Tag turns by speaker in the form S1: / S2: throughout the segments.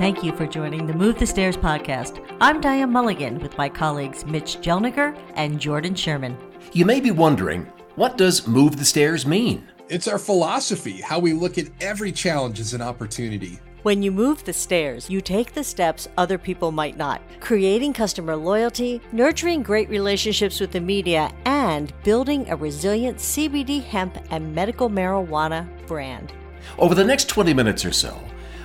S1: Thank you for joining the Move the Stairs podcast. I'm Diane Mulligan with my colleagues Mitch Jelniker and Jordan Sherman.
S2: You may be wondering, what does Move the Stairs mean?
S3: It's our philosophy, how we look at every challenge as an opportunity.
S1: When you move the stairs, you take the steps other people might not, creating customer loyalty, nurturing great relationships with the media, and building a resilient CBD hemp and medical marijuana brand.
S2: Over the next 20 minutes or so,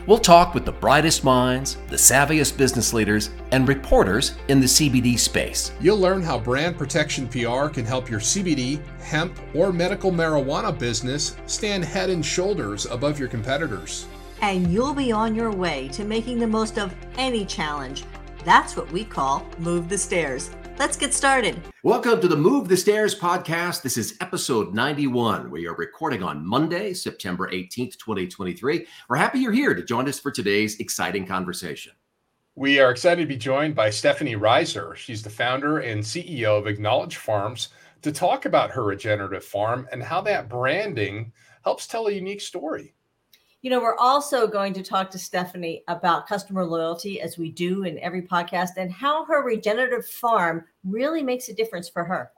S2: We'll talk with the brightest minds, the savviest business leaders, and reporters in the CBD space.
S3: You'll learn how brand protection PR can help your CBD, hemp, or medical marijuana business stand head and shoulders above your competitors.
S1: And you'll be on your way to making the most of any challenge. That's what we call Move the Stairs. Let's get started.
S2: Welcome to the Move the Stairs podcast. This is episode 91. We are recording on Monday, September 18th, 2023. We're happy you're here to join us for today's exciting conversation.
S3: We are excited to be joined by Stefanie Reiser. She's the founder and CEO of Acknowledge Farms to talk about her regenerative farm and how that branding helps tell a unique story.
S1: You know, we're also going to talk to Stefanie about customer loyalty, as we do in every podcast, and how her regenerative farm really makes a difference for her.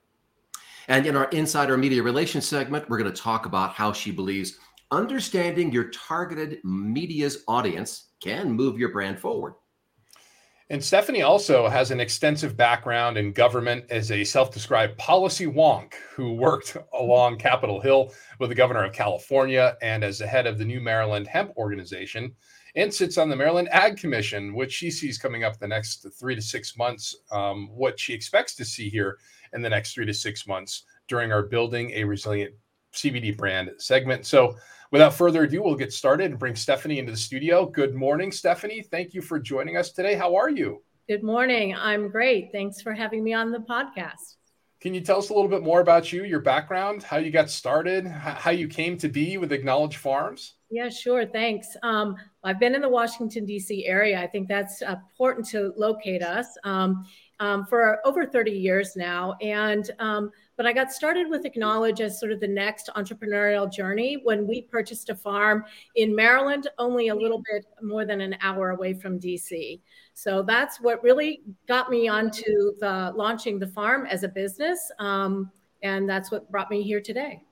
S2: And in our Insider Media Relations segment, we're going to talk about how she believes understanding your targeted media's audience can move your brand forward.
S3: And Stefanie also has an extensive background in government as a self described policy wonk who worked along Capitol Hill with the governor of California and as the head of the New Maryland Hemp Organization, and sits on the Maryland Ag Commission, which she sees coming up the next three to six months, um, what she expects to see here in the next three to six months during our Building a Resilient CBD brand segment. So, without further ado, we'll get started and bring Stefanie into the studio. Good morning, Stefanie. Thank you for joining us today. How are you?
S4: Good morning. I'm great. Thanks for having me on the podcast.
S3: Can you tell us a little bit more about you, your background, how you got started, how you came to be with Acknowledge Farms?
S4: Yeah, sure. Thanks. Um, I've been in the Washington, D.C. area. I think that's important to locate us um, um, for over 30 years now. And um, but I got started with Acknowledge as sort of the next entrepreneurial journey when we purchased a farm in Maryland, only a little bit more than an hour away from DC. So that's what really got me onto the launching the farm as a business. Um, and that's what brought me here today.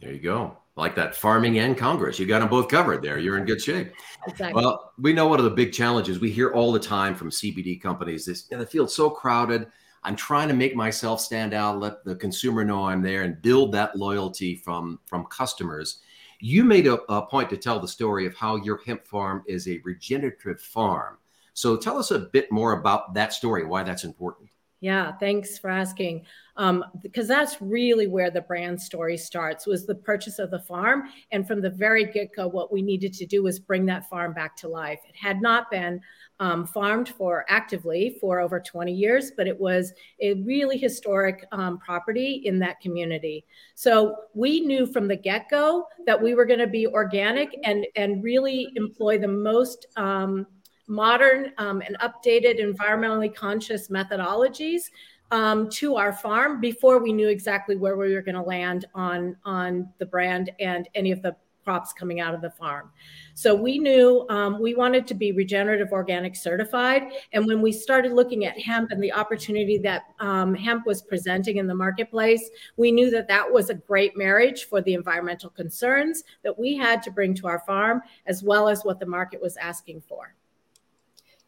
S2: There you go. Like that farming and Congress. You got them both covered there. You're in good shape. Exactly. Well, we know one of the big challenges we hear all the time from CBD companies is the field's so crowded I'm trying to make myself stand out, let the consumer know I'm there, and build that loyalty from from customers. You made a, a point to tell the story of how your hemp farm is a regenerative farm. So tell us a bit more about that story, why that's important.
S4: Yeah, thanks for asking. Um, because that's really where the brand story starts was the purchase of the farm. And from the very get-go, what we needed to do was bring that farm back to life. It had not been um, farmed for actively for over 20 years, but it was a really historic um, property in that community. So we knew from the get-go that we were going to be organic and and really employ the most um, modern um, and updated environmentally conscious methodologies um, to our farm before we knew exactly where we were going to land on on the brand and any of the crops coming out of the farm. So we knew um, we wanted to be regenerative organic certified. And when we started looking at hemp and the opportunity that um, hemp was presenting in the marketplace, we knew that that was a great marriage for the environmental concerns that we had to bring to our farm, as well as what the market was asking for.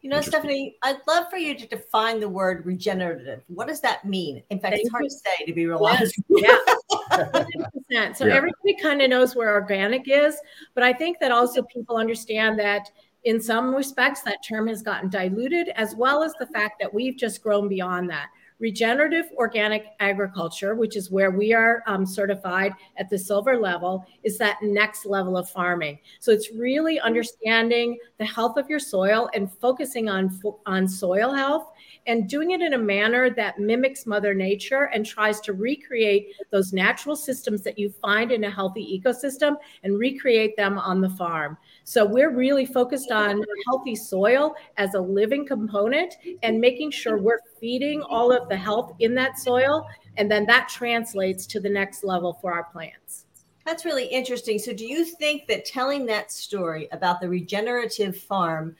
S1: You know, Stefanie, I'd love for you to define the word regenerative. What does that mean? In fact, Thank it's hard you. to say, to be real honest.
S4: Yeah. 100%. So yeah. everybody kind of knows where organic is, but I think that also people understand that in some respects that term has gotten diluted, as well as the fact that we've just grown beyond that. Regenerative organic agriculture, which is where we are um, certified at the silver level, is that next level of farming. So it's really understanding the health of your soil and focusing on, on soil health and doing it in a manner that mimics Mother Nature and tries to recreate those natural systems that you find in a healthy ecosystem and recreate them on the farm. So we're really focused on healthy soil as a living component and making sure we're feeding all of the health in that soil. And then that translates to the next level for our plants.
S1: That's really interesting. So, do you think that telling that story about the regenerative farm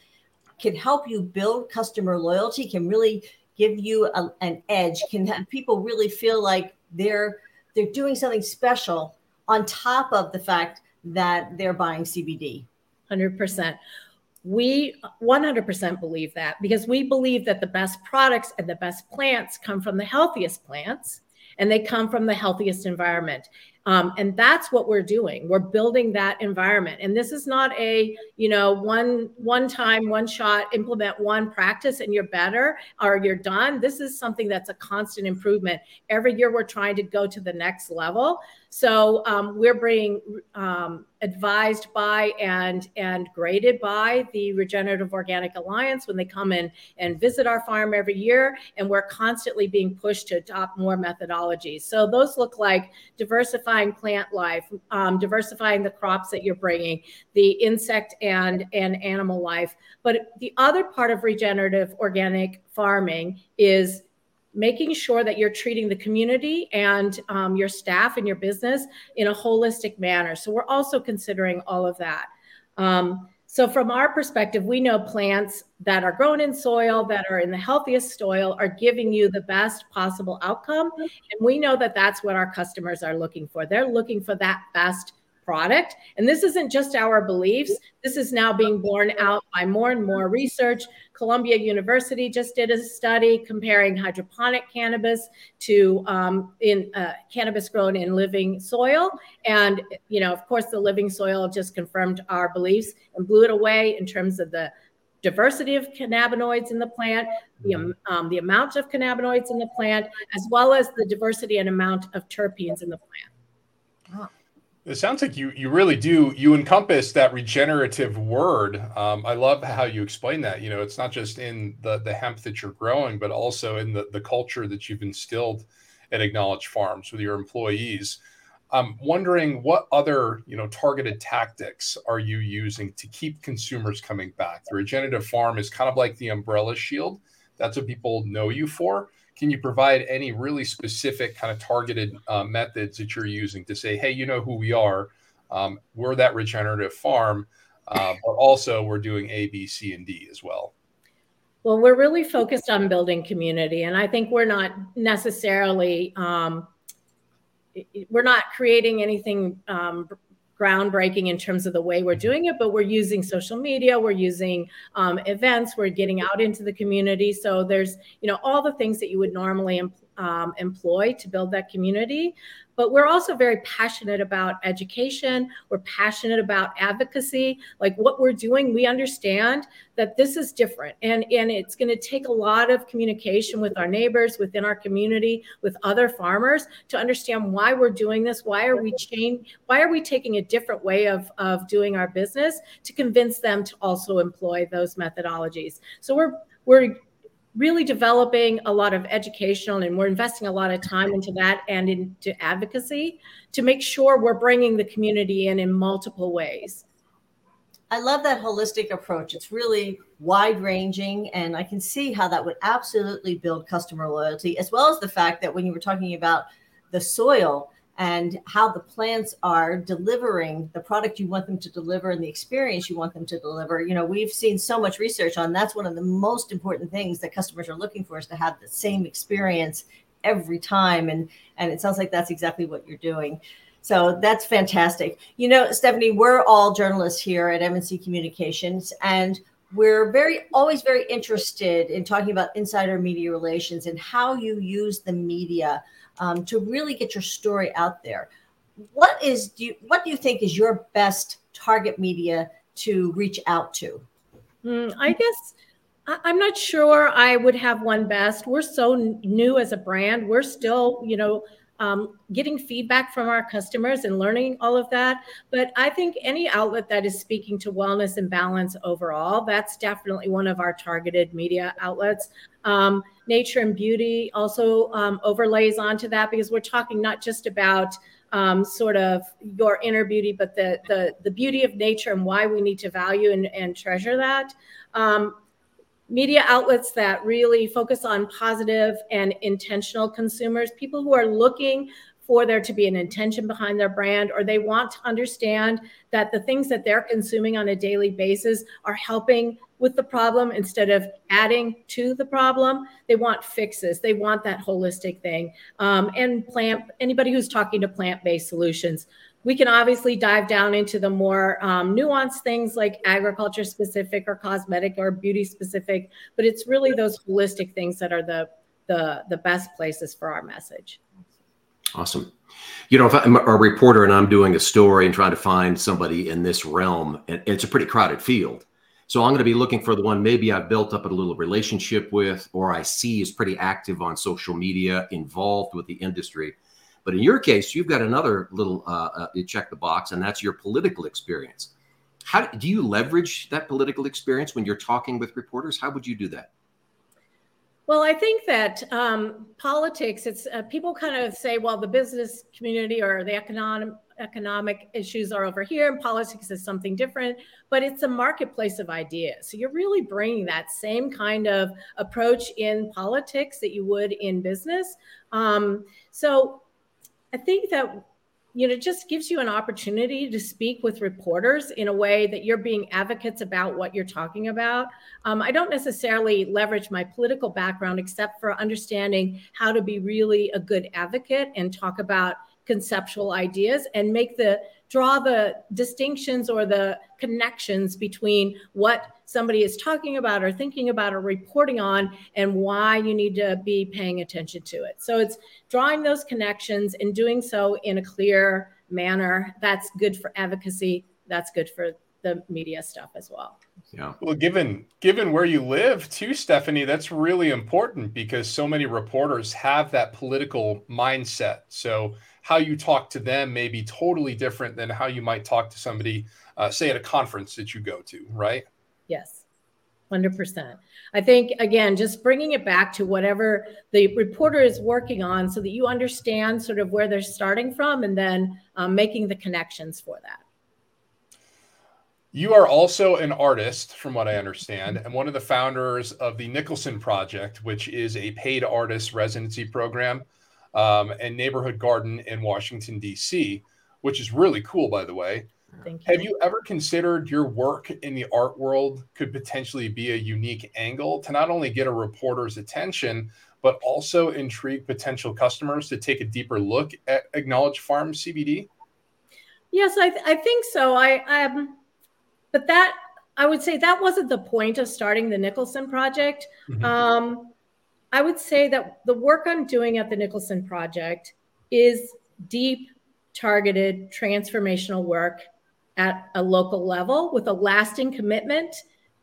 S1: can help you build customer loyalty, can really give you a, an edge, can people really feel like they're they're doing something special on top of the fact that they're buying CBD.
S4: 100%. We 100% believe that because we believe that the best products and the best plants come from the healthiest plants and they come from the healthiest environment. Um, and that's what we're doing. We're building that environment. And this is not a, you know, one one time, one shot, implement one practice and you're better or you're done. This is something that's a constant improvement. Every year we're trying to go to the next level. So um, we're being um, advised by and and graded by the Regenerative Organic Alliance when they come in and visit our farm every year, and we're constantly being pushed to adopt more methodologies. So those look like diversifying plant life, um, diversifying the crops that you're bringing, the insect and and animal life. But the other part of regenerative organic farming is making sure that you're treating the community and um, your staff and your business in a holistic manner. So we're also considering all of that. Um, so from our perspective, we know plants that are grown in soil that are in the healthiest soil are giving you the best possible outcome, mm-hmm. and we know that that's what our customers are looking for. They're looking for that best product. And this isn't just our beliefs. This is now being borne out by more and more research. Columbia University just did a study comparing hydroponic cannabis to um, in uh, cannabis grown in living soil. And, you know, of course, the living soil just confirmed our beliefs and blew it away in terms of the diversity of cannabinoids in the plant, the, um, the amount of cannabinoids in the plant, as well as the diversity and amount of terpenes in the plant.
S3: It sounds like you you really do you encompass that regenerative word. Um, I love how you explain that. You know, it's not just in the the hemp that you're growing, but also in the the culture that you've instilled at Acknowledge Farms with your employees. I'm wondering what other you know targeted tactics are you using to keep consumers coming back? The regenerative farm is kind of like the umbrella shield. That's what people know you for can you provide any really specific kind of targeted uh, methods that you're using to say, hey, you know who we are? Um, we're that regenerative farm, uh, but also we're doing A, B, C, and D as well.
S4: Well, we're really focused on building community, and I think we're not necessarily um, we're not creating anything um, groundbreaking in terms of the way we're doing it, but we're using social media, we're using um, events, we're getting out into the community. So there's, you know, all the things that you would normally um, employ to build that community but we're also very passionate about education. We're passionate about advocacy. Like what we're doing, we understand that this is different. And, and it's going to take a lot of communication with our neighbors, within our community, with other farmers to understand why we're doing this. Why are we change? Why are we taking a different way of, of doing our business to convince them to also employ those methodologies? So we're we're really developing a lot of educational and we're investing a lot of time into that and into advocacy to make sure we're bringing the community in in multiple ways.
S1: I love that holistic approach. It's really wide ranging and i can see how that would absolutely build customer loyalty as well as the fact that when you were talking about the soil and how the plants are delivering the product you want them to deliver and the experience you want them to deliver. You know, we've seen so much research on that's one of the most important things that customers are looking for is to have the same experience every time. And and it sounds like that's exactly what you're doing. So that's fantastic. You know, Stefanie, we're all journalists here at MNC Communications, and we're very always very interested in talking about insider media relations and how you use the media um, to really get your story out there. What is do you, what do you think is your best target media to reach out to?
S4: Mm, I guess I'm not sure I would have one best. We're so new as a brand. We're still, you know, um, getting feedback from our customers and learning all of that. But I think any outlet that is speaking to wellness and balance overall, that's definitely one of our targeted media outlets. Um, nature and beauty also um, overlays onto that because we're talking not just about um, sort of your inner beauty, but the, the the beauty of nature and why we need to value and, and treasure that. Um, media outlets that really focus on positive and intentional consumers, people who are looking for there to be an intention behind their brand, or they want to understand that the things that they're consuming on a daily basis are helping with the problem instead of adding to the problem. They want fixes. They want that holistic thing. Um, and plant anybody who's talking to plant-based solutions, we can obviously dive down into the more um, nuanced things like agriculture specific or cosmetic or beauty specific, but it's really those holistic things that are the the the best places for our message.
S2: Awesome. You know, if I'm a reporter and I'm doing a story and trying to find somebody in this realm, and it's a pretty crowded field. So I'm going to be looking for the one maybe I've built up a little relationship with, or I see is pretty active on social media, involved with the industry. But in your case, you've got another little uh, uh, you check the box, and that's your political experience. How do you leverage that political experience when you're talking with reporters? How would you do that?
S4: Well, I think that um, politics, it's uh, people kind of say, well, the business community or the economic economic issues are over here and politics is something different but it's a marketplace of ideas so you're really bringing that same kind of approach in politics that you would in business um, so i think that you know, it just gives you an opportunity to speak with reporters in a way that you're being advocates about what you're talking about. Um, I don't necessarily leverage my political background except for understanding how to be really a good advocate and talk about conceptual ideas and make the draw the distinctions or the connections between what somebody is talking about or thinking about or reporting on and why you need to be paying attention to it. So it's drawing those connections and doing so in a clear manner. That's good for advocacy. That's good for the media stuff as well.
S3: Yeah. Well, given given where you live too, Stefanie, that's really important because so many reporters have that political mindset. So how you talk to them may be totally different than how you might talk to somebody, uh, say, at a conference that you go to, right?
S4: Yes. 100%. I think, again, just bringing it back to whatever the reporter is working on so that you understand sort of where they're starting from and then um, making the connections for that.
S3: You are also an artist, from what I understand, and one of the founders of the Nicholson Project, which is a paid artist residency program um, and Neighborhood Garden in Washington, D.C., which is really cool, by the way.
S4: Thank
S3: you. Have you ever considered your work in the art world could potentially be a unique angle to not only get a reporter's attention, but also intrigue potential customers to take a deeper look at Acknowledge Farm CBD?
S4: Yes, I, th- I think so. I um, but that I would say that wasn't the point of starting the Nicholson project. Mm-hmm. Um, I would say that the work I'm doing at the Nicholson Project is deep, targeted, transformational work at a local level with a lasting commitment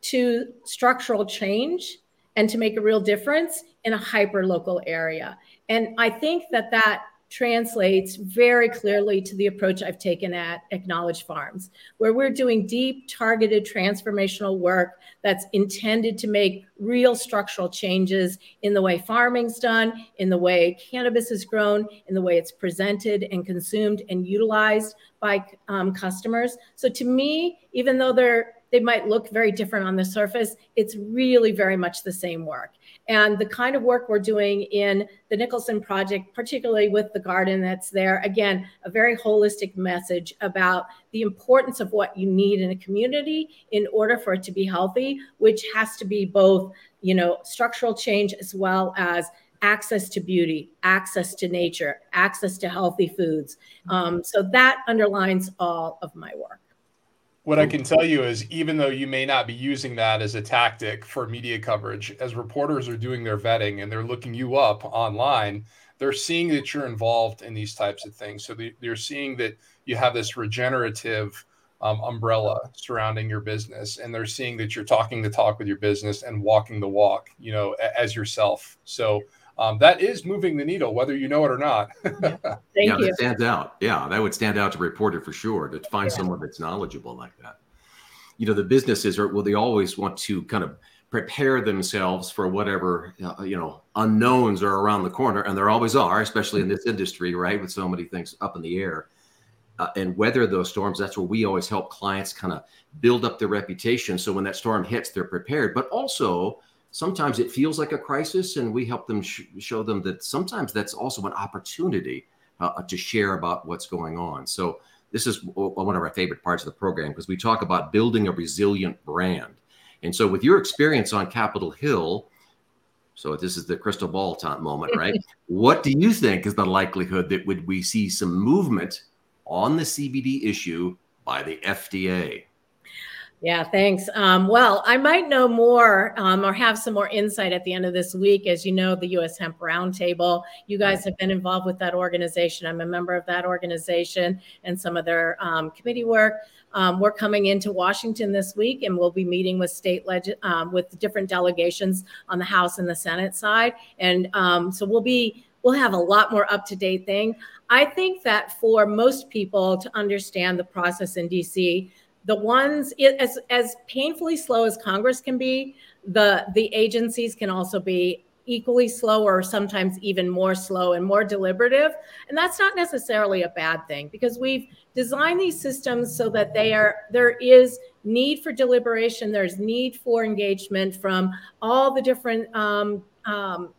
S4: to structural change and to make a real difference in a hyper local area. And I think that that translates very clearly to the approach I've taken at Acknowledge Farms, where we're doing deep, targeted, transformational work that's intended to make real structural changes in the way farming's done, in the way cannabis is grown, in the way it's presented and consumed and utilized by um, customers. So to me, even though they're they might look very different on the surface, it's really very much the same work. And the kind of work we're doing in the Nicholson Project, particularly with the garden that's there, again, a very holistic message about the importance of what you need in a community in order for it to be healthy, which has to be both, you know, structural change as well as access to beauty, access to nature, access to healthy foods. Um, so that underlines all of my work.
S3: What I can tell you is, even though you may not be using that as a tactic for media coverage, as reporters are doing their vetting and they're looking you up online, they're seeing that you're involved in these types of things. So they're seeing that you have this regenerative um, umbrella surrounding your business, and they're seeing that you're talking the talk with your business and walking the walk, you know, as yourself. So um, that is moving the needle, whether you know it or not.
S4: yeah,
S2: yeah that stands out. Yeah, that would stand out to reporter for sure to find yeah. someone that's knowledgeable like that. You know, the businesses are well, they always want to kind of prepare themselves for whatever uh, you know unknowns are around the corner, and there always are, especially in this industry, right, with so many things up in the air. Uh, and weather those storms. That's where we always help clients kind of build up their reputation. So when that storm hits, they're prepared. But also, sometimes it feels like a crisis and we help them sh- show them that sometimes that's also an opportunity uh, to share about what's going on so this is one of our favorite parts of the program because we talk about building a resilient brand And so, with your experience on Capitol Hill, so this is the crystal ball time moment, right? what do you think is the likelihood that would we see some movement on the CBD issue by the FDA?
S4: Yeah, thanks. Um, well, I might know more um, or have some more insight at the end of this week. As you know, the U.S. Hemp Roundtable, you guys have been involved with that organization. I'm a member of that organization and some of their um, committee work. Um, we're coming into Washington this week, and we'll be meeting with state leg- um, with different delegations on the House and the Senate side, and um, so we'll be we'll have a lot more up to date thing. I think that for most people to understand the process in DC, the ones it, as as painfully slow as Congress can be, the the agencies can also be equally slow or sometimes even more slow and more deliberative. And that's not necessarily a bad thing because we've designed these systems so that they are there is need for deliberation. There's need for engagement from all the different um, um,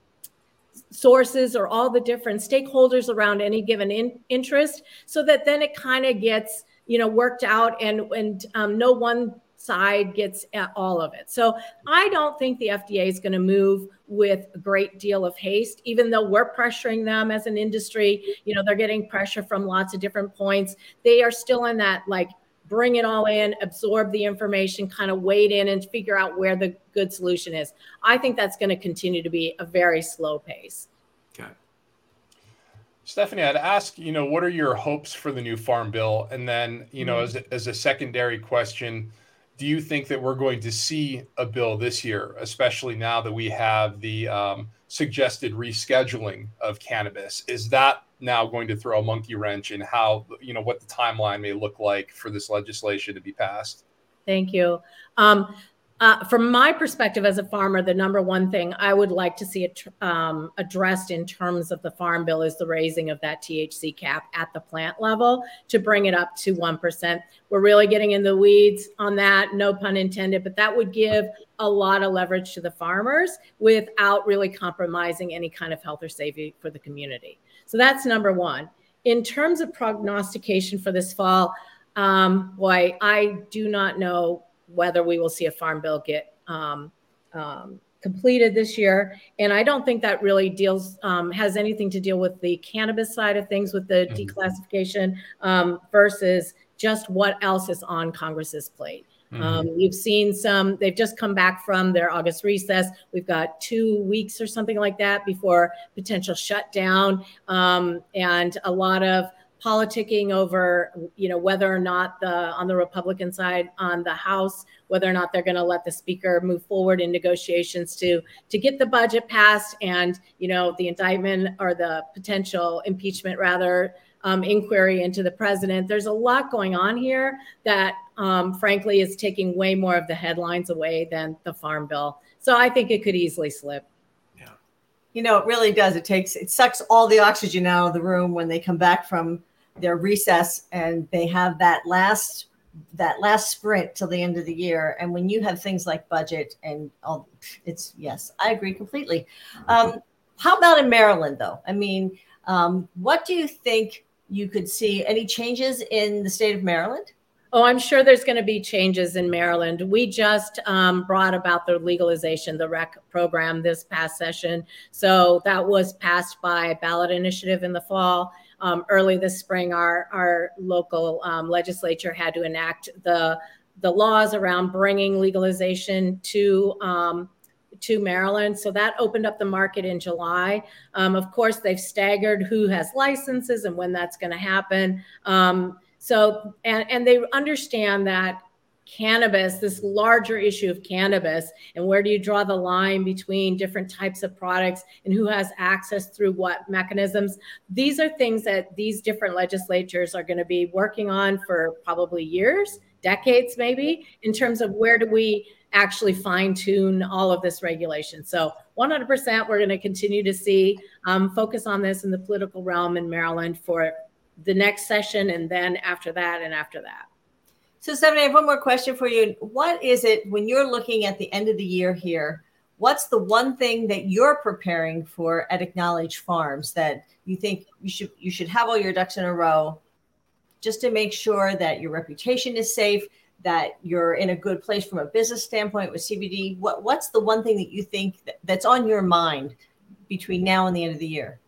S4: sources or all the different stakeholders around any given in, interest so that then it kind of gets you know worked out and and um, no one side gets all of it. So I don't think the FDA is going to move with a great deal of haste, even though we're pressuring them as an industry. You know, they're getting pressure from lots of different points. They are still in that like bring it all in, absorb the information, kind of wade in and figure out where the good solution is. I think that's going to continue to be a very slow pace.
S3: Stefanie, I'd ask, you know, what are your hopes for the new farm bill? And then, you know, mm-hmm. as, a, as a secondary question, do you think that we're going to see a bill this year, especially now that we have the um, suggested rescheduling of cannabis? Is that now going to throw a monkey wrench in how, you know, what the timeline may look like for this legislation to be passed?
S4: Thank you. Um, uh, from my perspective as a farmer, the number one thing I would like to see it, um, addressed in terms of the farm bill is the raising of that THC cap at the plant level to bring it up to 1%. We're really getting in the weeds on that, no pun intended, but that would give a lot of leverage to the farmers without really compromising any kind of health or safety for the community. So that's number one. In terms of prognostication for this fall, um, boy, I do not know whether we will see a farm bill get um, um, completed this year. And I don't think that really deals um, has anything to deal with the cannabis side of things with the mm-hmm. declassification um, versus just what else is on Congress's plate. Mm-hmm. Um, you've seen some, they've just come back from their August recess. We've got two weeks or something like that before potential shutdown. Um, and a lot of politicking over you know whether or not the on the republican side on the house whether or not they're going to let the speaker move forward in negotiations to to get the budget passed and you know the indictment or the potential impeachment rather um, inquiry into the president there's a lot going on here that um, frankly is taking way more of the headlines away than the farm bill so i think it could easily slip Yeah.
S1: you know, it really does. It takes it sucks all the oxygen out of the room when they come back from their recess and they have that last that last sprint till the end of the year. And when you have things like budget and all, it's yes, I agree completely. Um, how about in Maryland, though? I mean, um, what do you think you could see? Any changes in the state of Maryland?
S4: Oh, I'm sure there's going to be changes in Maryland. We just um, brought about the legalization, the REC program this past session. So that was passed by ballot initiative in the fall. Um, early this spring, our, our local um, legislature had to enact the, the laws around bringing legalization to um, to Maryland. So that opened up the market in July. Um, of course, they've staggered who has licenses and when that's going to happen. Um, so, and, and they understand that cannabis, this larger issue of cannabis, and where do you draw the line between different types of products and who has access through what mechanisms? These are things that these different legislatures are going to be working on for probably years, decades, maybe, in terms of where do we actually fine tune all of this regulation. So 100%, we're going to continue to see um, focus on this in the political realm in Maryland for the next session and then after that and after that.
S1: So, Stefanie, I have one more question for you. What is it when you're looking at the end of the year here? What's the one thing that you're preparing for at Acknowledge Farms that you think you should you should have all your ducks in a row, just to make sure that your reputation is safe, that you're in a good place from a business standpoint with CBD. What what's the one thing that you think that, that's on your mind between now and the end of the year?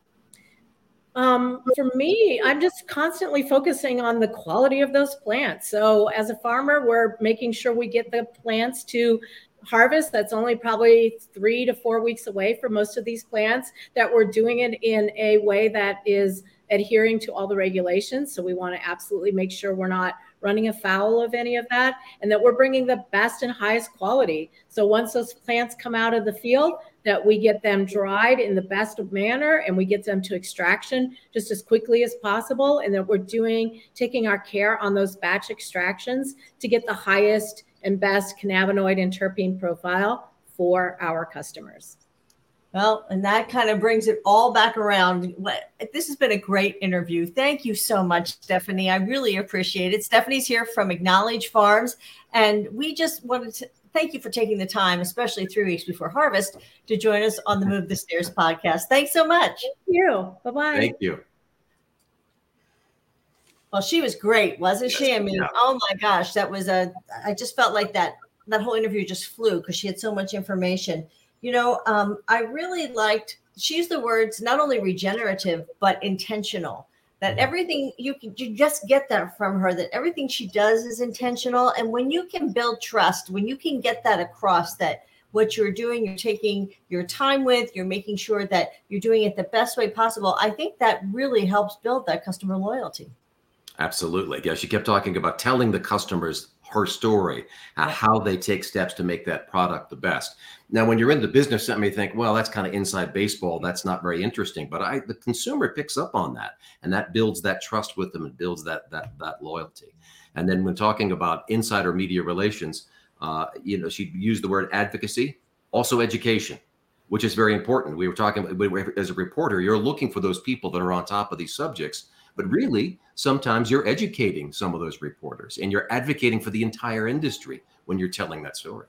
S4: Um, for me, I'm just constantly focusing on the quality of those plants. So, as a farmer, we're making sure we get the plants to harvest. That's only probably three to four weeks away for most of these plants that we're doing it in a way that is adhering to all the regulations. So we want to absolutely make sure we're not running afoul of any of that and that we're bringing the best and highest quality. So once those plants come out of the field that we get them dried in the best manner and we get them to extraction just as quickly as possible and that we're doing taking our care on those batch extractions to get the highest and best cannabinoid and terpene profile for our customers.
S1: Well, and that kind of brings it all back around. This has been a great interview. Thank you so much, Stefanie. I really appreciate it. Stefanie's here from Acknowledge Farms, and we just wanted to thank you for taking the time, especially three weeks before harvest, to join us on the Move the Stairs podcast. Thanks so much.
S4: Thank you. Bye bye.
S2: Thank you.
S1: Well, she was great, wasn't she? I mean, yeah. oh my gosh, that was a. I just felt like that. That whole interview just flew because she had so much information. You know, um, I really liked. She used the words not only regenerative but intentional that mm-hmm. everything you can you just get that from her that everything she does is intentional. And when you can build trust when you can get that across that what you're doing you're taking your time with you're making sure that you're doing it the best way possible i think that really helps build that customer loyalty.
S2: Absolutely. Yeah she kept talking about telling the customers her story, uh, how they take steps to make that product the best. Now, when you're in the business, you may think, well, that's kind of inside baseball. That's not very interesting. But I, the consumer picks up on that, and that builds that trust with them and builds that that that loyalty. And then when talking about insider media relations, uh, you know, she used the word advocacy, also education, which is very important. We were talking as a reporter, you're looking for those people that are on top of these subjects but really, sometimes you're educating some of those reporters and you're advocating for the entire industry when you're telling that story.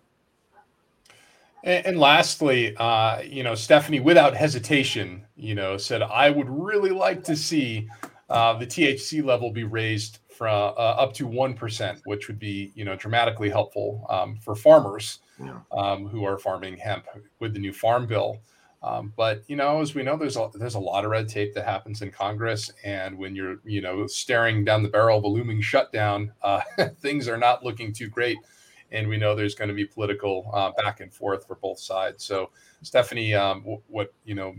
S3: And, and lastly, uh, you know, Stefanie, without hesitation, you know, said, I would really like to see uh, the THC level be raised from uh, up to 1%, which would be, you know, dramatically helpful um, for farmers yeah. um, who are farming hemp with the new farm bill. Um, but you know, as we know, there's a there's a lot of red tape that happens in Congress, and when you're you know staring down the barrel of a looming shutdown, uh, things are not looking too great, and we know there's going to be political uh, back and forth for both sides. So, Stefanie, um, w- what you know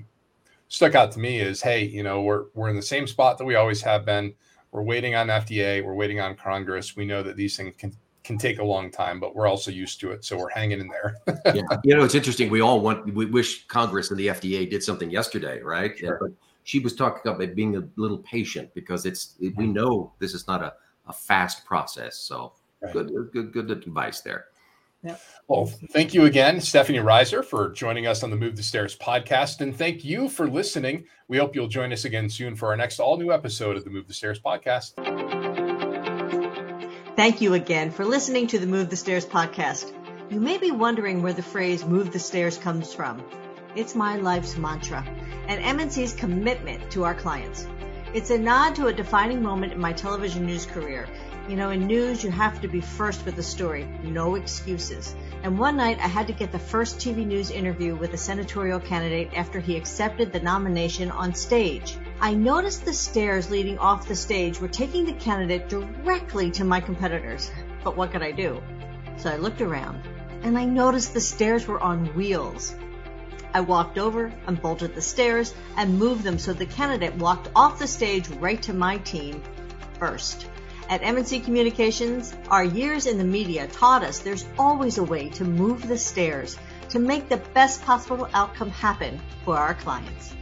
S3: stuck out to me is, hey, you know, we're we're in the same spot that we always have been. We're waiting on FDA. We're waiting on Congress. We know that these things can can take a long time, but we're also used to it, so we're hanging in there.
S2: yeah, you know, it's interesting. We all want, we wish Congress and the FDA did something yesterday, right? Sure. Yeah, but she was talking about being a little patient because it's we mm-hmm. know this is not a, a fast process. So right. good, good, good advice there.
S3: Yeah. Well, thank you again, Stefanie Reiser, for joining us on the Move the Stairs podcast. And thank you for listening. We hope you'll join us again soon for our next all new episode of the Move the Stairs podcast.
S1: Thank you again for listening to the Move the Stairs podcast. You may be wondering where the phrase move the stairs comes from. It's my life's mantra and MNC's commitment to our clients. It's a nod to a defining moment in my television news career. You know, in news, you have to be first with the story, no excuses. And one night, I had to get the first TV news interview with a senatorial candidate after he accepted the nomination on stage. I noticed the stairs leading off the stage were taking the candidate directly to my competitors. But what could I do? So I looked around and I noticed the stairs were on wheels. I walked over, unbolted the stairs, and moved them so the candidate walked off the stage right to my team first. At MNC Communications, our years in the media taught us there's always a way to move the stairs to make the best possible outcome happen for our clients.